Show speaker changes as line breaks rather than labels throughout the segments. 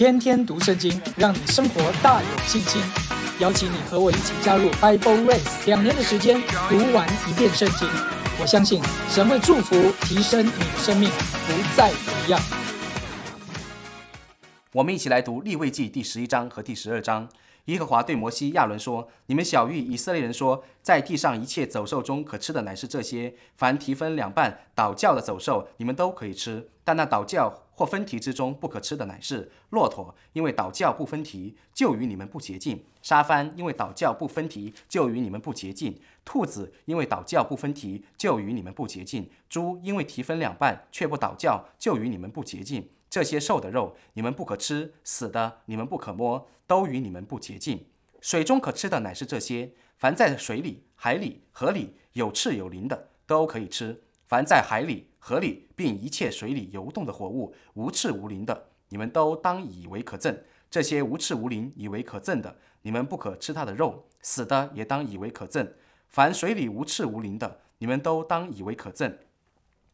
天天读圣经，让你生活大有信心。邀请你和我一起加入 Bible Race，两年的时间读完一遍圣经。我相信神会祝福、提升你的生命，不再一样。
我们一起来读立位记第十一章和第十二章。耶和华对摩西、亚伦说：“你们小谕以色列人说，在地上一切走兽中可吃的乃是这些：凡蹄分两半倒教的走兽，你们都可以吃；但那倒教或分蹄之中不可吃的乃是骆驼，因为倒教不分蹄，就与你们不洁净；沙帆，因为倒教不分蹄，就与你们不洁净；兔子，因为倒教不分蹄，就与你们不洁净；猪，因为蹄分两半却不倒教，就与你们不洁净。”这些兽的肉，你们不可吃；死的，你们不可摸，都与你们不洁净。水中可吃的乃是这些：凡在水里、海里、河里有翅有鳞的，都可以吃；凡在海里、河里，并一切水里游动的活物，无翅无鳞的，你们都当以为可憎。这些无翅无鳞以为可憎的，你们不可吃它的肉；死的也当以为可憎。凡水里无翅无鳞的，你们都当以为可憎。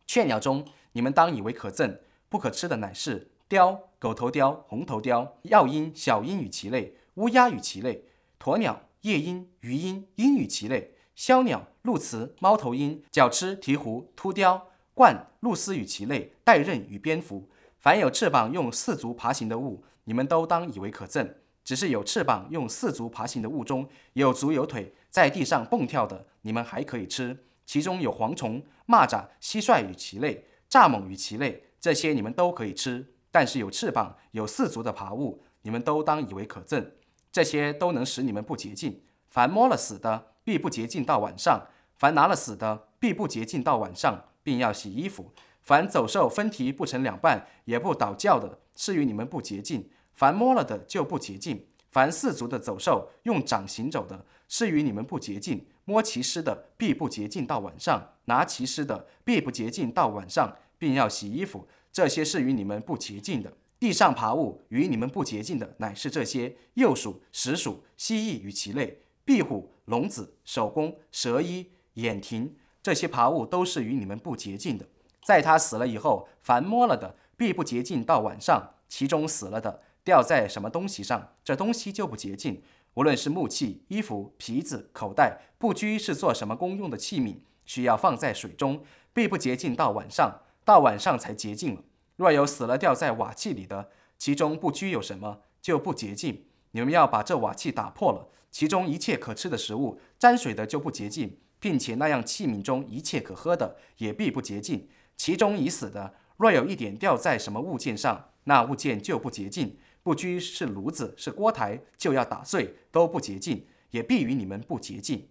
雀鸟中，你们当以为可憎。不可吃的乃是雕、狗头雕、红头雕、药鹰、小鹰与其类、乌鸦与其类、鸵鸟、夜鹰、鱼鹰、鹰与其类、枭鸟、鸬鹚、猫头鹰、角鸱、鹈鹕、秃雕、冠、露丝与其类、带刃与蝙蝠。凡有翅膀用四足爬行的物，你们都当以为可憎。只是有翅膀用四足爬行的物中有足有腿，在地上蹦跳的，你们还可以吃。其中有蝗虫、蚂蚱、蟋蟀与其类、蚱蜢与其类。这些你们都可以吃，但是有翅膀、有四足的爬物，你们都当以为可憎。这些都能使你们不洁净。凡摸了死的，必不洁净到晚上；凡拿了死的，必不洁净到晚上，并要洗衣服。凡走兽分蹄不成两半，也不倒叫的，是与你们不洁净。凡摸了的就不洁净。凡四足的走兽用掌行走的，是与你们不洁净。摸其尸的，必不洁净到晚上；拿其尸的，必不洁净到晚上，并要洗衣服。这些是与你们不洁净的，地上爬物与你们不洁净的，乃是这些鼬鼠、石鼠、蜥蜴与其类、壁虎、龙子、手工、蛇衣、眼蜓，这些爬物都是与你们不洁净的。在他死了以后，凡摸了的，必不洁净到晚上。其中死了的，掉在什么东西上，这东西就不洁净。无论是木器、衣服、皮子、口袋，不拘是做什么公用的器皿，需要放在水中，必不洁净到晚上。到晚上才洁净了。若有死了掉在瓦器里的，其中不拘有什么，就不洁净。你们要把这瓦器打破了，其中一切可吃的食物沾水的就不洁净，并且那样器皿中一切可喝的也必不洁净。其中已死的，若有一点掉在什么物件上，那物件就不洁净。不拘是炉子是锅台，就要打碎，都不洁净，也必与你们不洁净。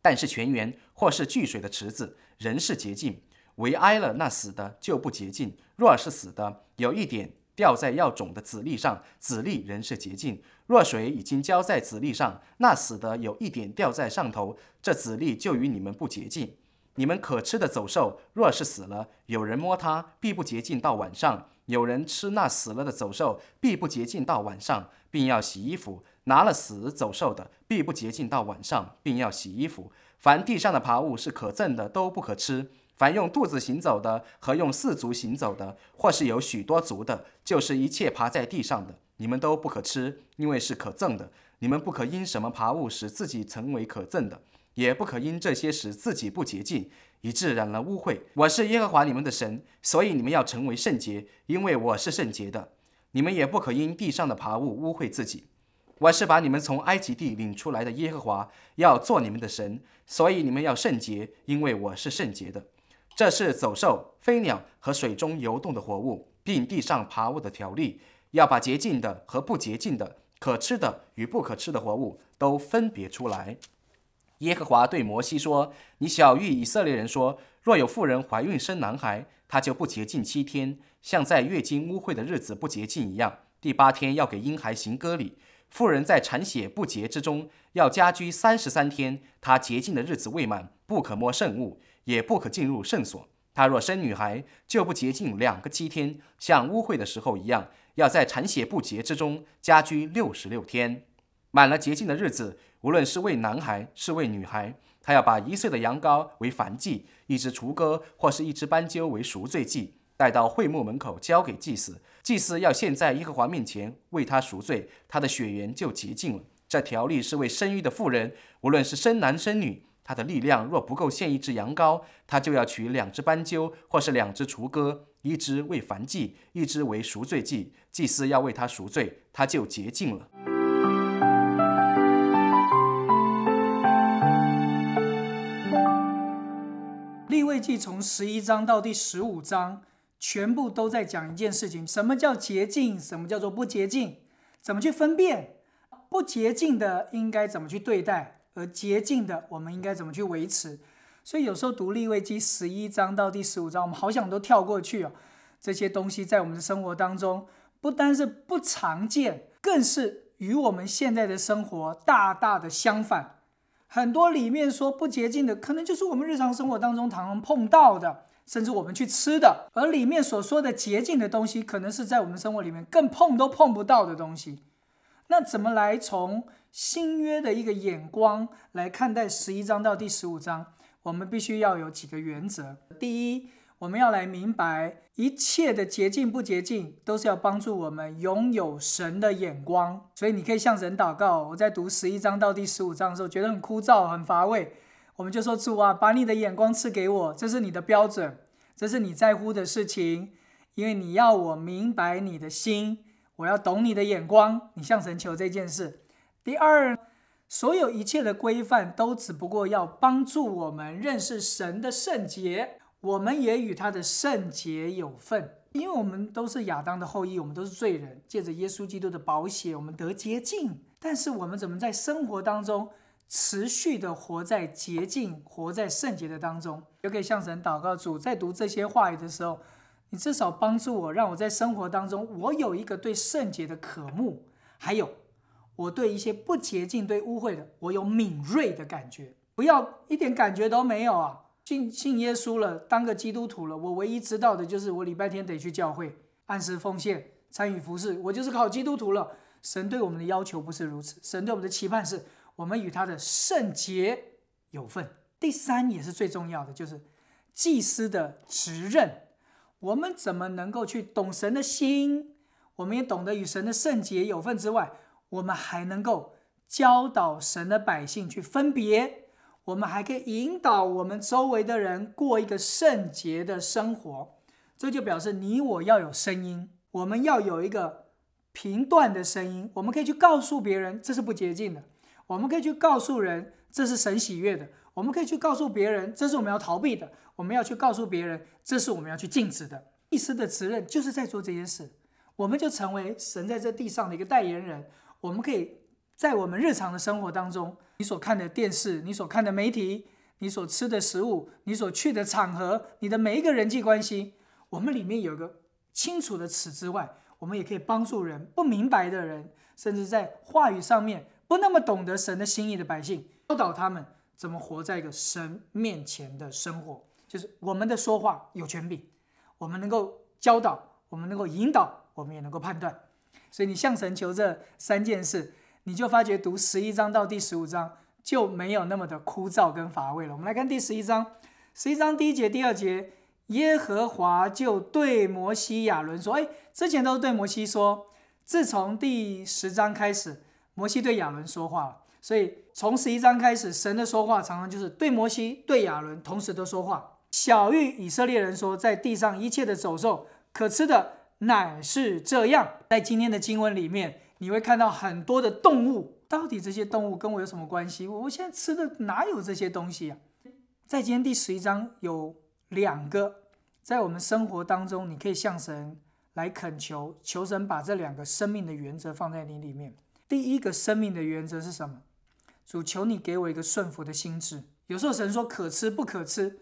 但是泉源或是聚水的池子，仍是洁净。唯挨了那死的就不洁净。若是死的有一点掉在要种的籽粒上，籽粒仍是洁净。若水已经浇在籽粒上，那死的有一点掉在上头，这籽粒就与你们不洁净。你们可吃的走兽，若是死了，有人摸它，必不洁净到晚上。有人吃那死了的走兽，必不洁净到晚上，并要洗衣服。拿了死走兽的，必不洁净到晚上，并要洗衣服。凡地上的爬物是可憎的，都不可吃。凡用肚子行走的和用四足行走的，或是有许多足的，就是一切爬在地上的，你们都不可吃，因为是可憎的。你们不可因什么爬物使自己成为可憎的，也不可因这些使自己不洁净，以致染了污秽。我是耶和华你们的神，所以你们要成为圣洁，因为我是圣洁的。你们也不可因地上的爬物污秽自己。我是把你们从埃及地领出来的耶和华，要做你们的神，所以你们要圣洁，因为我是圣洁的。这是走兽、飞鸟和水中游动的活物，并地上爬物的条例，要把洁净的和不洁净的、可吃的与不可吃的活物都分别出来。耶和华对摩西说：“你小谕以色列人说，若有妇人怀孕生男孩，他就不洁净七天，像在月经污秽的日子不洁净一样。第八天要给婴孩行割礼。妇人在产血不洁之中，要家居三十三天。她洁净的日子未满，不可摸圣物。”也不可进入圣所。他若生女孩，就不洁净两个七天，像污秽的时候一样，要在产血不洁之中家居六十六天。满了洁净的日子，无论是为男孩是为女孩，他要把一岁的羊羔为燔祭，一只雏鸽或是一只斑鸠为赎罪祭。带到会幕门口交给祭司，祭司要献在耶和华面前为他赎罪，他的血缘就洁净了。这条例是为生育的妇人，无论是生男生女，他的力量若不够献一只羊羔，他就要取两只斑鸠或是两只雏鸽，一只为燔祭，一只为赎罪祭。祭司要为他赎罪，他就洁净了。
立位记从十一章到第十五章，全部都在讲一件事情：什么叫洁净？什么叫做不洁净？怎么去分辨？不洁净的应该怎么去对待？而洁净的，我们应该怎么去维持？所以有时候读立位记十一章到第十五章，我们好想都跳过去哦。这些东西在我们的生活当中，不单是不常见，更是与我们现在的生活大大的相反。很多里面说不洁净的，可能就是我们日常生活当中常常碰到的，甚至我们去吃的；而里面所说的洁净的东西，可能是在我们生活里面更碰都碰不到的东西。那怎么来从新约的一个眼光来看待十一章到第十五章？我们必须要有几个原则。第一，我们要来明白，一切的洁净不洁净，都是要帮助我们拥有神的眼光。所以你可以向神祷告。我在读十一章到第十五章的时候，觉得很枯燥、很乏味，我们就说：主啊，把你的眼光赐给我，这是你的标准，这是你在乎的事情，因为你要我明白你的心，我要懂你的眼光。你向神求这件事。第二，所有一切的规范，都只不过要帮助我们认识神的圣洁。我们也与他的圣洁有份，因为我们都是亚当的后裔，我们都是罪人。借着耶稣基督的宝血，我们得洁净。但是我们怎么在生活当中持续的活在洁净、活在圣洁的当中？就可以向神祷告：主，在读这些话语的时候，你至少帮助我，让我在生活当中，我有一个对圣洁的渴慕，还有我对一些不洁净、对污秽的，我有敏锐的感觉，不要一点感觉都没有啊！信信耶稣了，当个基督徒了，我唯一知道的就是我礼拜天得去教会按时奉献，参与服侍，我就是考基督徒了。神对我们的要求不是如此，神对我们的期盼是我们与他的圣洁有份。第三也是最重要的，就是祭司的职任。我们怎么能够去懂神的心？我们也懂得与神的圣洁有份之外，我们还能够教导神的百姓去分别。我们还可以引导我们周围的人过一个圣洁的生活，这就表示你我要有声音，我们要有一个频段的声音。我们可以去告诉别人这是不洁净的，我们可以去告诉人这是神喜悦的，我们可以去告诉别人这是我们要逃避的，我们要去告诉别人这是我们要去禁止的。祭司的责任就是在做这件事，我们就成为神在这地上的一个代言人，我们可以。在我们日常的生活当中，你所看的电视，你所看的媒体，你所吃的食物，你所去的场合，你的每一个人际关系，我们里面有个清楚的尺之外，我们也可以帮助人不明白的人，甚至在话语上面不那么懂得神的心意的百姓，教导他们怎么活在一个神面前的生活。就是我们的说话有权柄，我们能够教导，我们能够引导，我们也能够判断。所以你向神求这三件事。你就发觉读十一章到第十五章就没有那么的枯燥跟乏味了。我们来看第十一章，十一章第一节、第二节，耶和华就对摩西、亚伦说：“哎，之前都是对摩西说，自从第十章开始，摩西对亚伦说话了。所以从十一章开始，神的说话常常就是对摩西、对亚伦同时都说话。小谕以色列人说，在地上一切的走兽，可吃的乃是这样。在今天的经文里面。”你会看到很多的动物，到底这些动物跟我有什么关系？我现在吃的哪有这些东西啊？在今天第十一章有两个，在我们生活当中，你可以向神来恳求，求神把这两个生命的原则放在你里面。第一个生命的原则是什么？主求你给我一个顺服的心智。有时候神说可吃不可吃，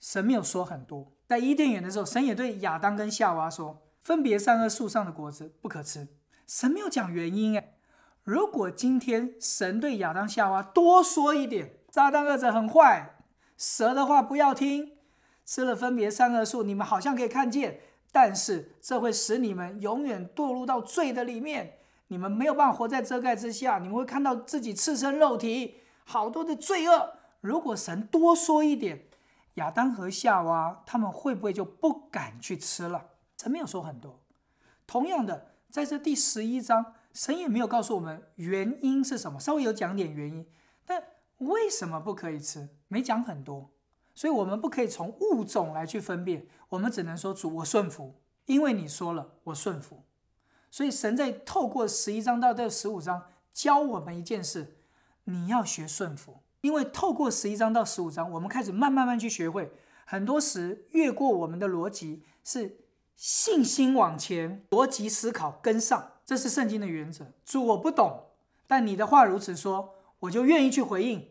神没有说很多。在伊甸园的时候，神也对亚当跟夏娃说，分别善恶树上的果子不可吃。神没有讲原因哎，如果今天神对亚当夏娃多说一点，撒旦二者很坏，蛇的话不要听，吃了分别善恶树，你们好像可以看见，但是这会使你们永远堕入到罪的里面，你们没有办法活在遮盖之下，你们会看到自己赤身肉体，好多的罪恶。如果神多说一点，亚当和夏娃他们会不会就不敢去吃了？神没有说很多。同样的，在这第十一章，神也没有告诉我们原因是什么，稍微有讲点原因，但为什么不可以吃，没讲很多。所以，我们不可以从物种来去分辨，我们只能说主，我顺服，因为你说了，我顺服。所以，神在透过十一章到这十五章教我们一件事：你要学顺服。因为透过十一章到十五章，我们开始慢慢慢去学会，很多时越过我们的逻辑，是信心往前，逻辑思考跟上，这是圣经的原则。主，我不懂，但你的话如此说，我就愿意去回应。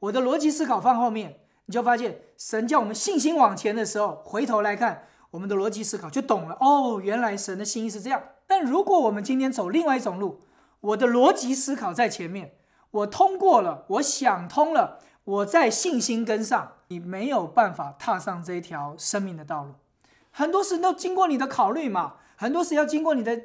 我的逻辑思考放后面，你就发现神叫我们信心往前的时候，回头来看我们的逻辑思考就懂了。哦，原来神的心意是这样。但如果我们今天走另外一种路，我的逻辑思考在前面。我通过了，我想通了，我在信心跟上，你没有办法踏上这一条生命的道路。很多事都经过你的考虑嘛，很多事要经过你的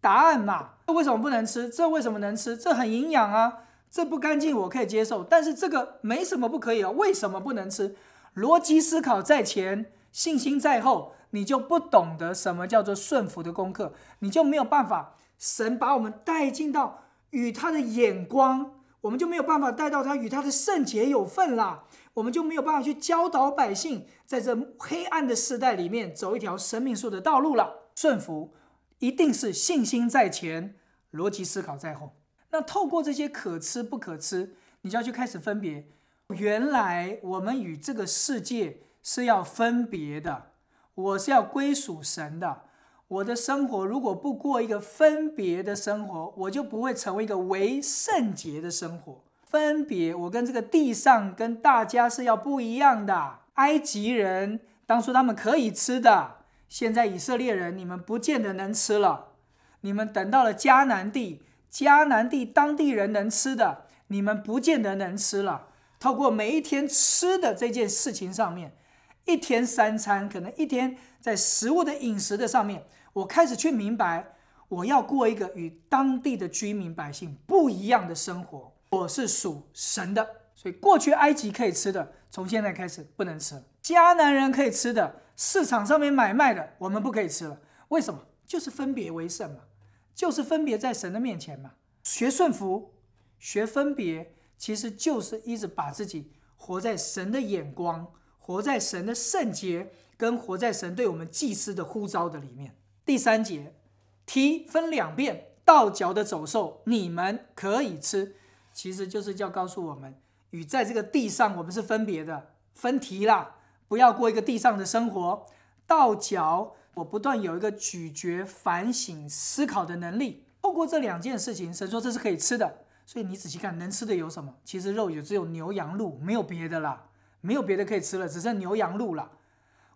答案嘛。这为什么不能吃？这为什么能吃？这很营养啊，这不干净我可以接受，但是这个没什么不可以啊，为什么不能吃？逻辑思考在前，信心在后，你就不懂得什么叫做顺服的功课，你就没有办法。神把我们带进到与他的眼光。我们就没有办法带到他与他的圣洁有份啦，我们就没有办法去教导百姓，在这黑暗的时代里面走一条生命树的道路了。顺服一定是信心在前，逻辑思考在后。那透过这些可吃不可吃，你就要去开始分别。原来我们与这个世界是要分别的，我是要归属神的。我的生活如果不过一个分别的生活，我就不会成为一个为圣洁的生活。分别，我跟这个地上跟大家是要不一样的。埃及人当初他们可以吃的，现在以色列人你们不见得能吃了。你们等到了迦南地，迦南地当地人能吃的，你们不见得能吃了。透过每一天吃的这件事情上面。一天三餐，可能一天在食物的饮食的上面，我开始去明白，我要过一个与当地的居民百姓不一样的生活。我是属神的，所以过去埃及可以吃的，从现在开始不能吃了。迦南人可以吃的，市场上面买卖的，我们不可以吃了。为什么？就是分别为圣嘛，就是分别在神的面前嘛。学顺服，学分别，其实就是一直把自己活在神的眼光。活在神的圣洁，跟活在神对我们祭司的呼召的里面。第三节题分两遍，倒嚼的走兽你们可以吃，其实就是叫告诉我们，与在这个地上我们是分别的，分题啦，不要过一个地上的生活。到脚，我不断有一个咀嚼、反省、思考的能力。透过这两件事情，神说这是可以吃的。所以你仔细看，能吃的有什么？其实肉也只有牛羊鹿，没有别的啦。没有别的可以吃了，只剩牛羊鹿了。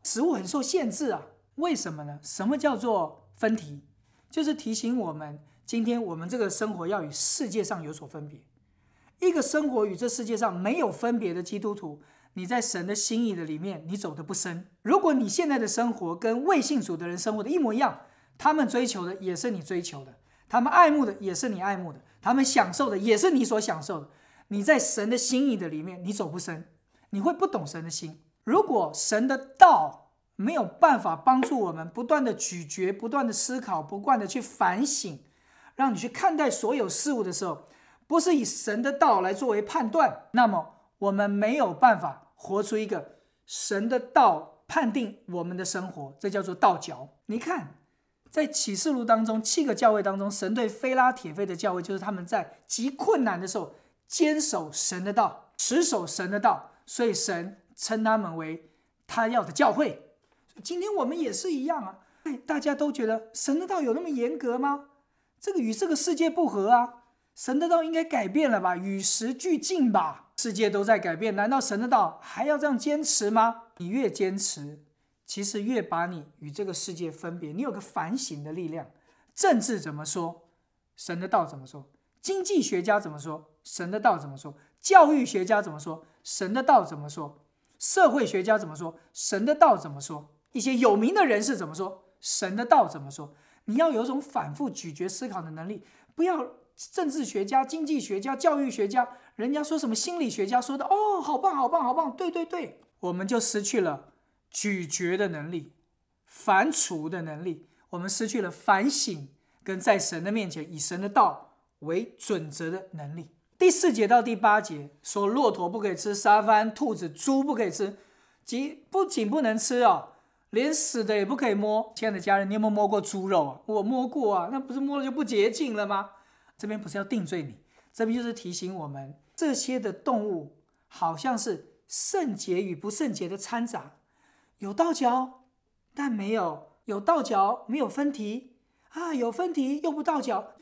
食物很受限制啊，为什么呢？什么叫做分题？就是提醒我们，今天我们这个生活要与世界上有所分别。一个生活与这世界上没有分别的基督徒，你在神的心意的里面，你走的不深。如果你现在的生活跟未信主的人生活的一模一样，他们追求的也是你追求的，他们爱慕的也是你爱慕的，他们享受的也是你所享受的。你在神的心意的里面，你走不深。你会不懂神的心。如果神的道没有办法帮助我们不断的咀嚼、不断的思考、不断的去反省，让你去看待所有事物的时候，不是以神的道来作为判断，那么我们没有办法活出一个神的道判定我们的生活。这叫做道教。你看，在启示录当中，七个教会当中，神对菲拉铁菲的教会，就是他们在极困难的时候坚守神的道，持守神的道。所以神称他们为他要的教会。今天我们也是一样啊！哎，大家都觉得神的道有那么严格吗？这个与这个世界不合啊！神的道应该改变了吧？与时俱进吧！世界都在改变，难道神的道还要这样坚持吗？你越坚持，其实越把你与这个世界分别。你有个反省的力量。政治怎么说？神的道怎么说？经济学家怎么说？神的道怎么说？教育学家怎么说？神的道怎么说？社会学家怎么说？神的道怎么说？一些有名的人士怎么说？神的道怎么说？你要有种反复咀嚼思考的能力，不要政治学家、经济学家、教育学家，人家说什么心理学家说的哦，好棒，好棒，好棒，对对对，我们就失去了咀嚼的能力、反刍的能力，我们失去了反省跟在神的面前以神的道为准则的能力。第四节到第八节说，骆驼不可以吃沙帆，兔子、猪不可以吃，即不仅不能吃哦，连死的也不可以摸。亲爱的家人，你有没有摸过猪肉啊？我摸过啊，那不是摸了就不洁净了吗？这边不是要定罪你，这边就是提醒我们，这些的动物好像是圣洁与不圣洁的掺杂，有倒嚼，但没有有倒嚼，没有分蹄啊，有分蹄又不倒嚼，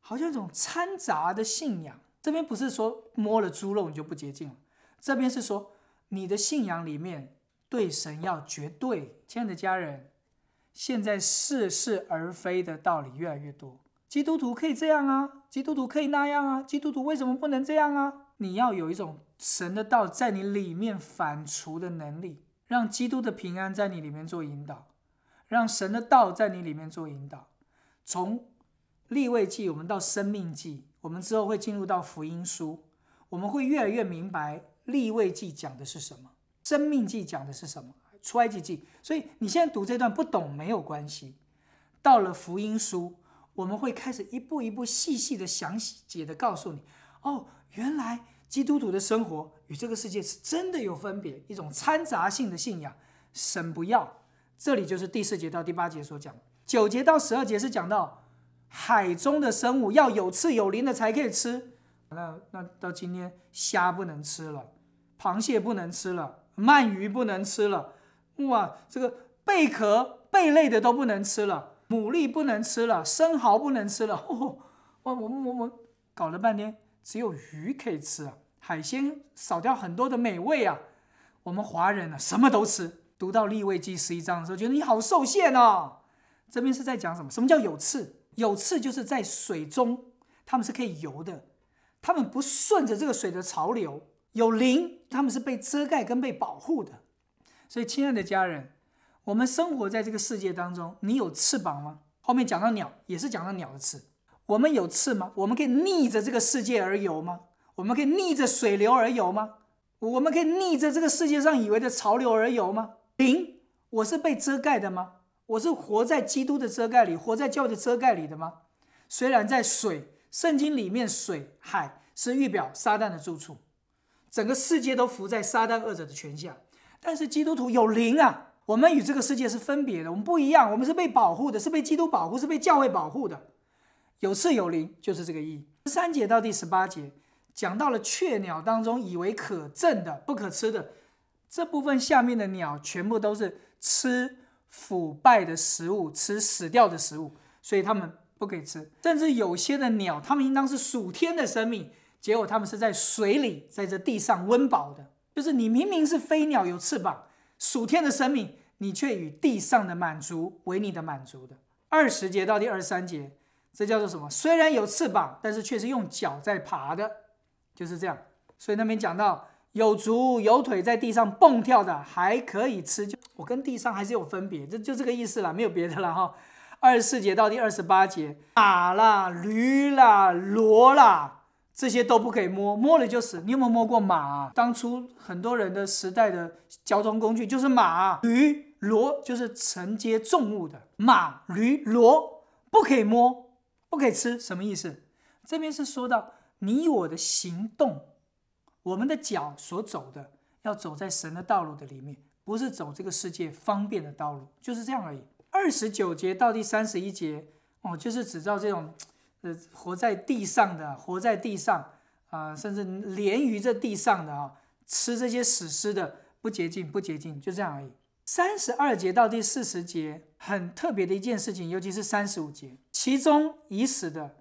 好像一种掺杂的信仰。这边不是说摸了猪肉你就不洁净了，这边是说你的信仰里面对神要绝对。亲爱的家人，现在似是而非的道理越来越多。基督徒可以这样啊，基督徒可以那样啊，基督徒为什么不能这样啊？你要有一种神的道在你里面反刍的能力，让基督的平安在你里面做引导，让神的道在你里面做引导。从立位记，我们到生命记。我们之后会进入到福音书，我们会越来越明白立位记讲的是什么，生命记讲的是什么，出埃及记。所以你现在读这段不懂没有关系，到了福音书，我们会开始一步一步细细的详解的告诉你，哦，原来基督徒的生活与这个世界是真的有分别，一种掺杂性的信仰，神不要。这里就是第四节到第八节所讲，九节到十二节是讲到。海中的生物要有刺有鳞的才可以吃，那那到今天虾不能吃了，螃蟹不能吃了，鳗鱼不能吃了，哇，这个贝壳贝类的都不能吃了，牡蛎不能吃了，生蚝不能吃了，哇，我我我我搞了半天只有鱼可以吃啊，海鲜少掉很多的美味啊，我们华人呢什么都吃。读到立位记十一章的时候，觉得你好受限哦。这边是在讲什么？什么叫有刺？有刺就是在水中，它们是可以游的，它们不顺着这个水的潮流。有鳞，它们是被遮盖跟被保护的。所以，亲爱的家人，我们生活在这个世界当中，你有翅膀吗？后面讲到鸟，也是讲到鸟的翅。我们有翅吗？我们可以逆着这个世界而游吗？我们可以逆着水流而游吗？我们可以逆着这个世界上以为的潮流而游吗？鳞，我是被遮盖的吗？我是活在基督的遮盖里，活在教的遮盖里的吗？虽然在水，圣经里面水海是预表撒旦的住处，整个世界都浮在撒旦二者的权下。但是基督徒有灵啊，我们与这个世界是分别的，我们不一样，我们是被保护的，是被基督保护，是被教会保护的。有翅有灵，就是这个意义。十三节到第十八节讲到了雀鸟当中以为可憎的、不可吃的这部分，下面的鸟全部都是吃。腐败的食物，吃死掉的食物，所以他们不可以吃。甚至有些的鸟，它们应当是属天的生命，结果它们是在水里，在这地上温饱的。就是你明明是飞鸟，有翅膀，属天的生命，你却与地上的满足为你的满足的。二十节到第二十三节，这叫做什么？虽然有翅膀，但是却是用脚在爬的，就是这样。所以那边讲到。有足有腿在地上蹦跳的还可以吃，就我跟地上还是有分别，这就这个意思了，没有别的了哈。二十四节到第二十八节，马啦、驴啦、骡啦，这些都不可以摸，摸了就死。你有没有摸过马？当初很多人的时代的交通工具就是马、驴、骡，就是承接重物的马、驴、骡，不可以摸，不可以吃，什么意思？这边是说到你我的行动。我们的脚所走的，要走在神的道路的里面，不是走这个世界方便的道路，就是这样而已。二十九节到第三十一节，哦，就是指照这种，呃，活在地上的，活在地上啊，甚至连于这地上的啊，吃这些死尸的，不洁净，不洁净，就这样而已。三十二节到第四十节，很特别的一件事情，尤其是三十五节，其中已死的，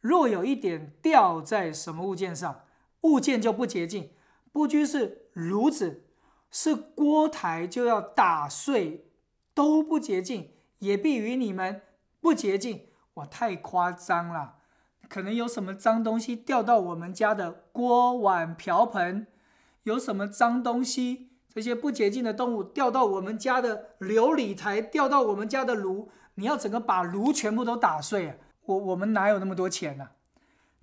若有一点掉在什么物件上。物件就不洁净，不拘是炉子，是锅台，就要打碎，都不洁净，也必与你们不洁净。哇，太夸张了！可能有什么脏东西掉到我们家的锅碗瓢盆，有什么脏东西，这些不洁净的动物掉到我们家的琉璃台，掉到我们家的炉，你要整个把炉全部都打碎啊！我我们哪有那么多钱呢？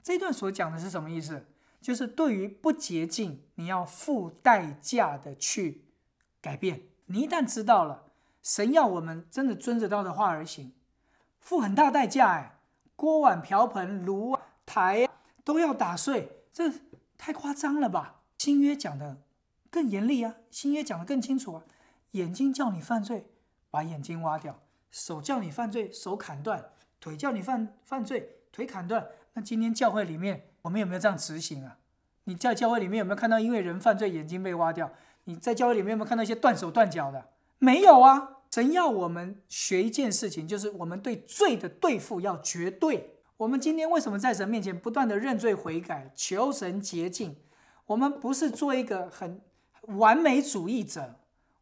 这段所讲的是什么意思？就是对于不洁净，你要付代价的去改变。你一旦知道了，神要我们真的遵着道的话而行，付很大代价哎，锅碗瓢盆炉台都要打碎，这太夸张了吧？新约讲的更严厉啊，新约讲的更清楚啊，眼睛叫你犯罪，把眼睛挖掉；手叫你犯罪，手砍断；腿叫你犯犯罪，腿砍断。那今天教会里面，我们有没有这样执行啊？你在教会里面有没有看到因为人犯罪眼睛被挖掉？你在教会里面有没有看到一些断手断脚的？没有啊！神要我们学一件事情，就是我们对罪的对付要绝对。我们今天为什么在神面前不断的认罪悔改，求神洁净？我们不是做一个很完美主义者，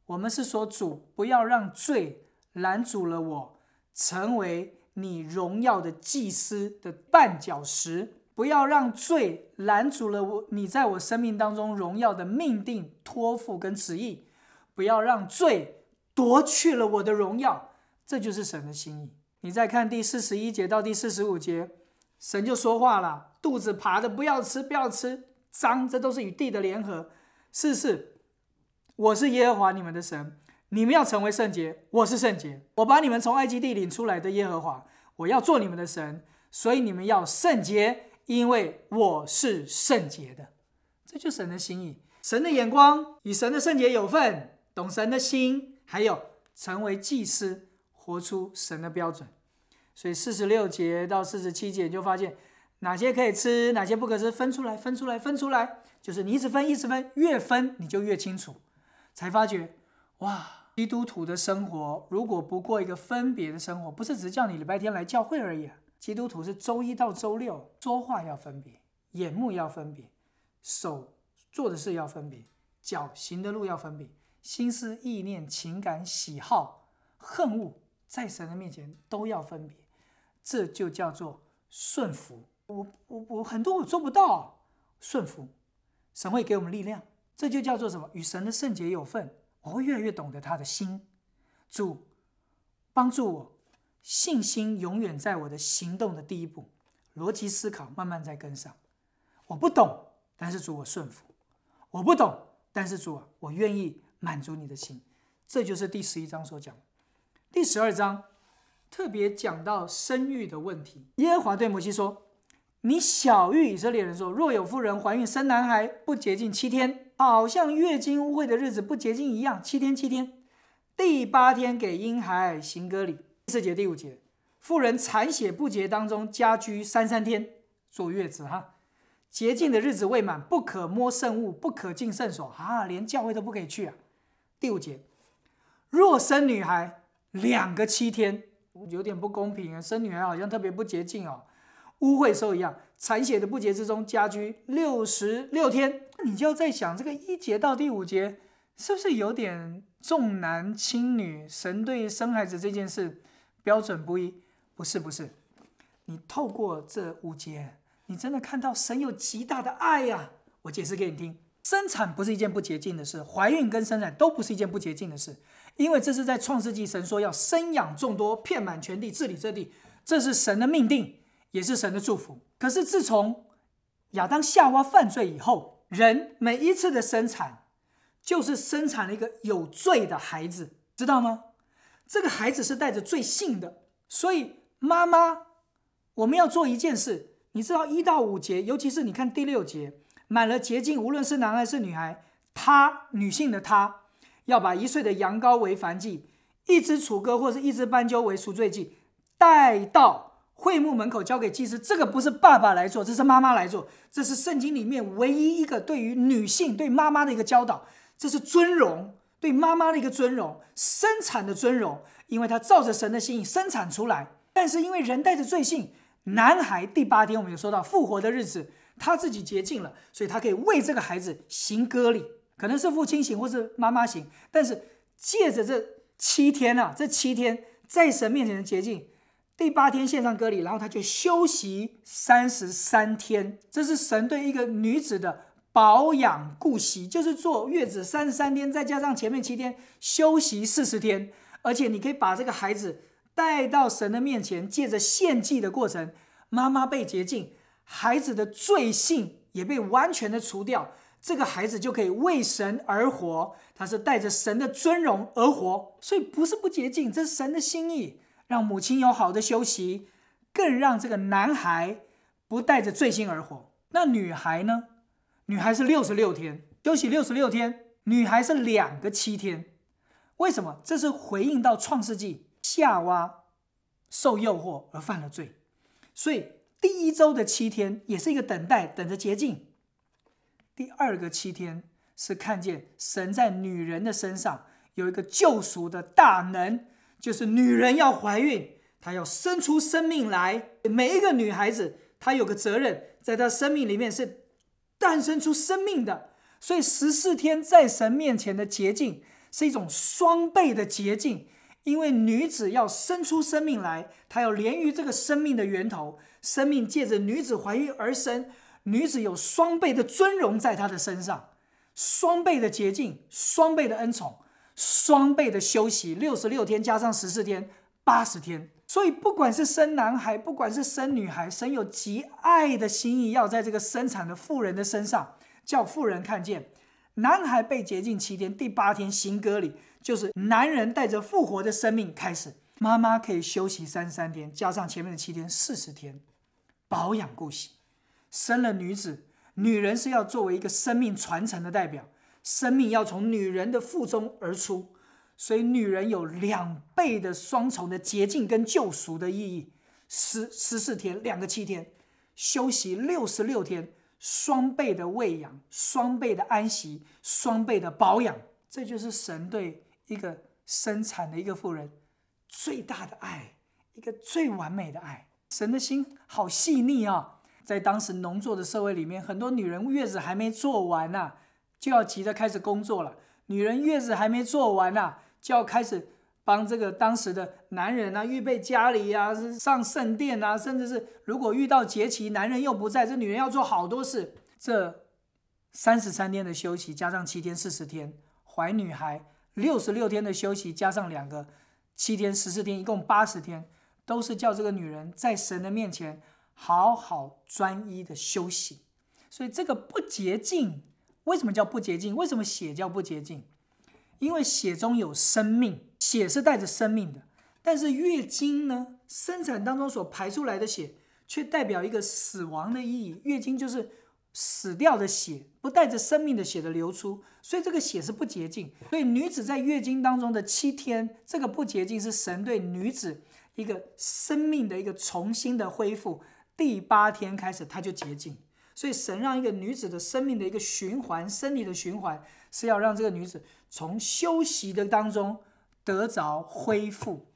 我们是说主不要让罪拦阻了我，成为你荣耀的祭司的绊脚石。不要让罪拦阻了我，你在我生命当中荣耀的命定、托付跟旨意。不要让罪夺去了我的荣耀，这就是神的心意。你再看第四十一节到第四十五节，神就说话了：肚子爬的不要吃，不要吃，脏，这都是与地的联合。四是，我是耶和华你们的神，你们要成为圣洁，我是圣洁。我把你们从埃及地领出来的耶和华，我要做你们的神，所以你们要圣洁。因为我是圣洁的，这就神的心意。神的眼光与神的圣洁有份，懂神的心，还有成为祭司，活出神的标准。所以四十六节到四十七节就发现哪些可以吃，哪些不可吃，分出来，分出来，分出来。就是你一直分，一直分，越分你就越清楚。才发觉，哇，基督徒的生活如果不过一个分别的生活，不是只叫你礼拜天来教会而已。基督徒是周一到周六说话要分别，眼目要分别，手做的事要分别，脚行的路要分别，心思意念、情感、喜好、恨恶，在神的面前都要分别。这就叫做顺服。我我我很多我做不到，顺服，神会给我们力量。这就叫做什么？与神的圣洁有份。我会越来越懂得他的心，主帮助我。信心永远在我的行动的第一步，逻辑思考慢慢在跟上。我不懂，但是主我顺服；我不懂，但是主啊，我愿意满足你的心。这就是第十一章所讲。第十二章特别讲到生育的问题。耶和华对摩西说：“你小谕以色列人说，若有妇人怀孕生男孩，不洁净七天，好像月经污秽的日子不洁净一样，七天七天，第八天给婴孩行割礼。”第四节、第五节，妇人产血不洁当中家居三三天坐月子哈，洁净的日子未满，不可摸圣物，不可进圣所。啊，连教会都不可以去啊。第五节，若生女孩，两个七天，有点不公平啊，生女孩好像特别不洁净哦，污秽兽一样，产血的不洁之中家居六十六天，你就要在想这个一节到第五节是不是有点重男轻女？神对生孩子这件事。标准不一，不是不是，你透过这五节，你真的看到神有极大的爱呀！我解释给你听，生产不是一件不洁净的事，怀孕跟生产都不是一件不洁净的事，因为这是在创世纪神说要生养众多，遍满全地，治理这地，这是神的命定，也是神的祝福。可是自从亚当夏娃犯罪以后，人每一次的生产，就是生产了一个有罪的孩子，知道吗？这个孩子是带着罪性的，所以妈妈，我们要做一件事。你知道一到五节，尤其是你看第六节，满了洁净，无论是男孩是女孩，她女性的她，要把一岁的羊羔为燔祭，一只雏鸽或者一只斑鸠为赎罪祭，带到会幕门口交给祭司。这个不是爸爸来做，这是妈妈来做。这是圣经里面唯一一个对于女性对妈妈的一个教导，这是尊荣。对妈妈的一个尊荣，生产的尊荣，因为他照着神的心意生产出来。但是因为人带着罪性，男孩第八天我们有说到复活的日子，他自己洁净了，所以他可以为这个孩子行割礼，可能是父亲行或是妈妈行。但是借着这七天啊，这七天在神面前的洁净，第八天献上割礼，然后他就休息三十三天。这是神对一个女子的。保养顾息就是坐月子三十三天，再加上前面七天休息四十天，而且你可以把这个孩子带到神的面前，借着献祭的过程，妈妈被洁净，孩子的罪性也被完全的除掉，这个孩子就可以为神而活，他是带着神的尊荣而活，所以不是不洁净，这是神的心意，让母亲有好的休息，更让这个男孩不带着罪心而活。那女孩呢？女孩是六十六天休息，六十六天，女孩是两个七天。为什么？这是回应到创世纪夏娃受诱惑而犯了罪，所以第一周的七天也是一个等待，等着洁净。第二个七天是看见神在女人的身上有一个救赎的大能，就是女人要怀孕，她要生出生命来。每一个女孩子，她有个责任，在她生命里面是诞生出生命的。所以十四天在神面前的洁净是一种双倍的洁净，因为女子要生出生命来，她要连于这个生命的源头，生命借着女子怀孕而生。女子有双倍的尊荣在她的身上，双倍的洁净，双倍的恩宠，双倍的休息，六十六天加上十四天，八十天。所以不管是生男孩，不管是生女孩，神有极爱的心意要在这个生产的妇人的身上，叫妇人看见男孩被洁净七天，第八天行割礼，就是男人带着复活的生命开始，妈妈可以休息三十三天，加上前面的七天，四十天，保养顾惜。生了女子，女人是要作为一个生命传承的代表，生命要从女人的腹中而出，所以女人有两倍的双重的洁净跟救赎的意义。十十四天，两个七天，休息六十六天，双倍的喂养，双倍的安息，双倍的保养，这就是神对一个生产的一个妇人最大的爱，一个最完美的爱。神的心好细腻啊！在当时农作的社会里面，很多女人月子还没做完呐，就要急着开始工作了。女人月子还没做完呐，就要开始帮这个当时的男人啊预备家里啊，上圣殿啊，甚至是如果遇到节期，男人又不在，这女人要做好多事。这三十三天的休息加上七天四十天，怀女孩六十六天的休息加上两个七天十四天，一共八十天，都是叫这个女人在神的面前。好好专一的休息，所以这个不洁净，为什么叫不洁净？为什么血叫不洁净？因为血中有生命，血是带着生命的。但是月经呢，生产当中所排出来的血，却代表一个死亡的意义。月经就是死掉的血，不带着生命的血的流出，所以这个血是不洁净。所以女子在月经当中的七天，这个不洁净是神对女子一个生命的一个重新的恢复。第八天开始，她就洁净。所以神让一个女子的生命的一个循环，生理的循环，是要让这个女子从休息的当中得着恢复，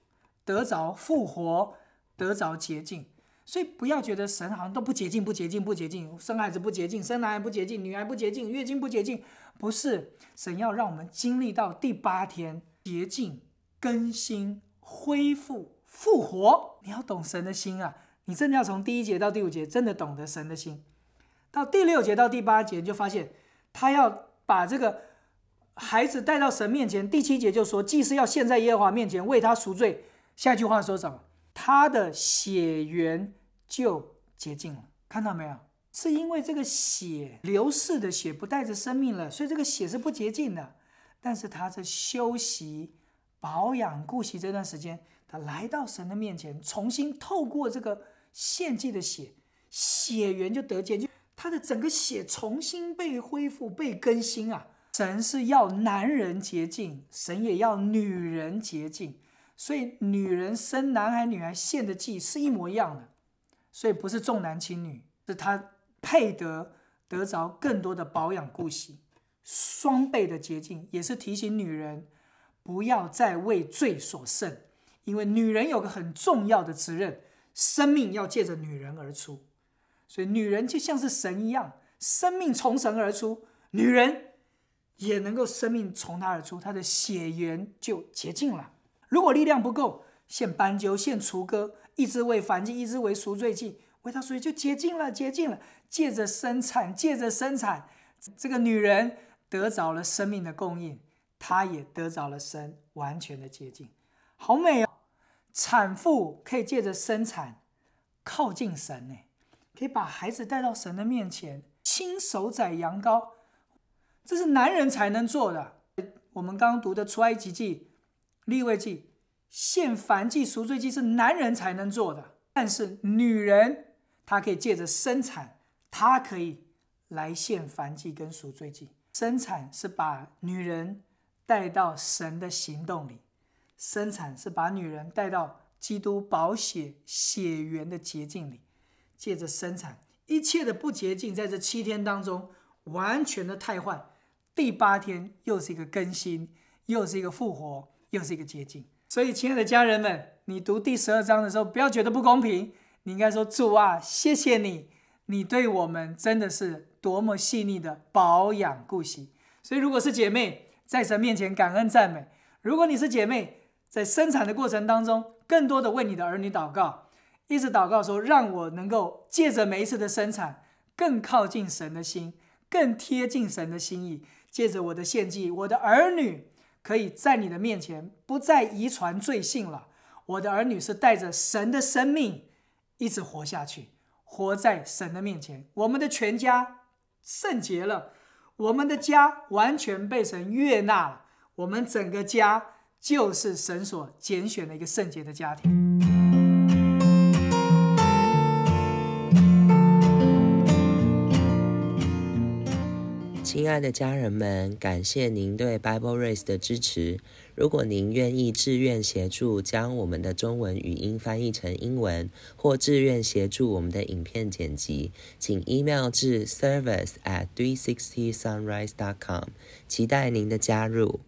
得着复活，得着洁净。所以不要觉得神好像都不洁净，不洁净，不洁净，生孩子不洁净，生男孩不洁净，女孩不洁净，月经不洁净，不是神要让我们经历到第八天洁净、更新、恢复、复活。你要懂神的心啊！你真的要从第一节到第五节，真的懂得神的心。到第六节到第八节，就发现他要把这个孩子带到神面前。第七节就说，祭司要献在耶和华面前为他赎罪。下一句话说什么？他的血缘就洁净了。看到没有？是因为这个血流逝的血不带着生命了，所以这个血是不洁净的。但是他在休息、保养、顾惜这段时间，他来到神的面前，重新透过这个。献祭的血，血缘就得洁净，他的整个血重新被恢复、被更新啊！神是要男人洁净，神也要女人洁净，所以女人生男孩、女孩献的祭是一模一样的，所以不是重男轻女，是他配得得着更多的保养顾惜，双倍的洁净，也是提醒女人不要再为罪所胜，因为女人有个很重要的责任。生命要借着女人而出，所以女人就像是神一样，生命从神而出，女人也能够生命从她而出，她的血缘就洁净了。如果力量不够，献斑鸠，献雏鸽，一只为燔祭，一只为赎罪祭，为他所以就洁净了，洁净了。借着生产，借着生产，这个女人得着了生命的供应，她也得着了神完全的洁净，好美哦。产妇可以借着生产靠近神呢，可以把孩子带到神的面前，亲手宰羊羔。这是男人才能做的。我们刚刚读的出埃及记、立位记、献燔祭、赎罪祭是男人才能做的，但是女人她可以借着生产，她可以来献燔祭跟赎罪祭。生产是把女人带到神的行动里，生产是把女人带到基督宝血血缘的捷径里，借着生产，一切的不洁净在这七天当中完全的汰换。第八天又是一个更新，又是一个复活，又是一个洁净。所以，亲爱的家人们，你读第十二章的时候，不要觉得不公平，你应该说：“主啊，谢谢你，你对我们真的是多么细腻的保养顾惜。”所以，如果是姐妹在神面前感恩赞美；如果你是姐妹在生产的过程当中，更多的为你的儿女祷告，一直祷告说：“让我能够借着每一次的生产，更靠近神的心，更贴近神的心意。”借着我的献祭，我的儿女可以在你的面前不再遗传罪性了。我的儿女是带着神的生命一直活下去，活在神的面前。我们的全家圣洁了，我们的家完全被神悦纳了。我们整个家就是神所拣选的一个圣洁的家庭。
亲爱的家人们，感谢您对 Bible Race 的支持。如果您愿意自愿协助将我们的中文语音翻译成英文，或自愿协助我们的影片剪辑，请 email 至 service at three sixty sunrise dot com，期待您的加入。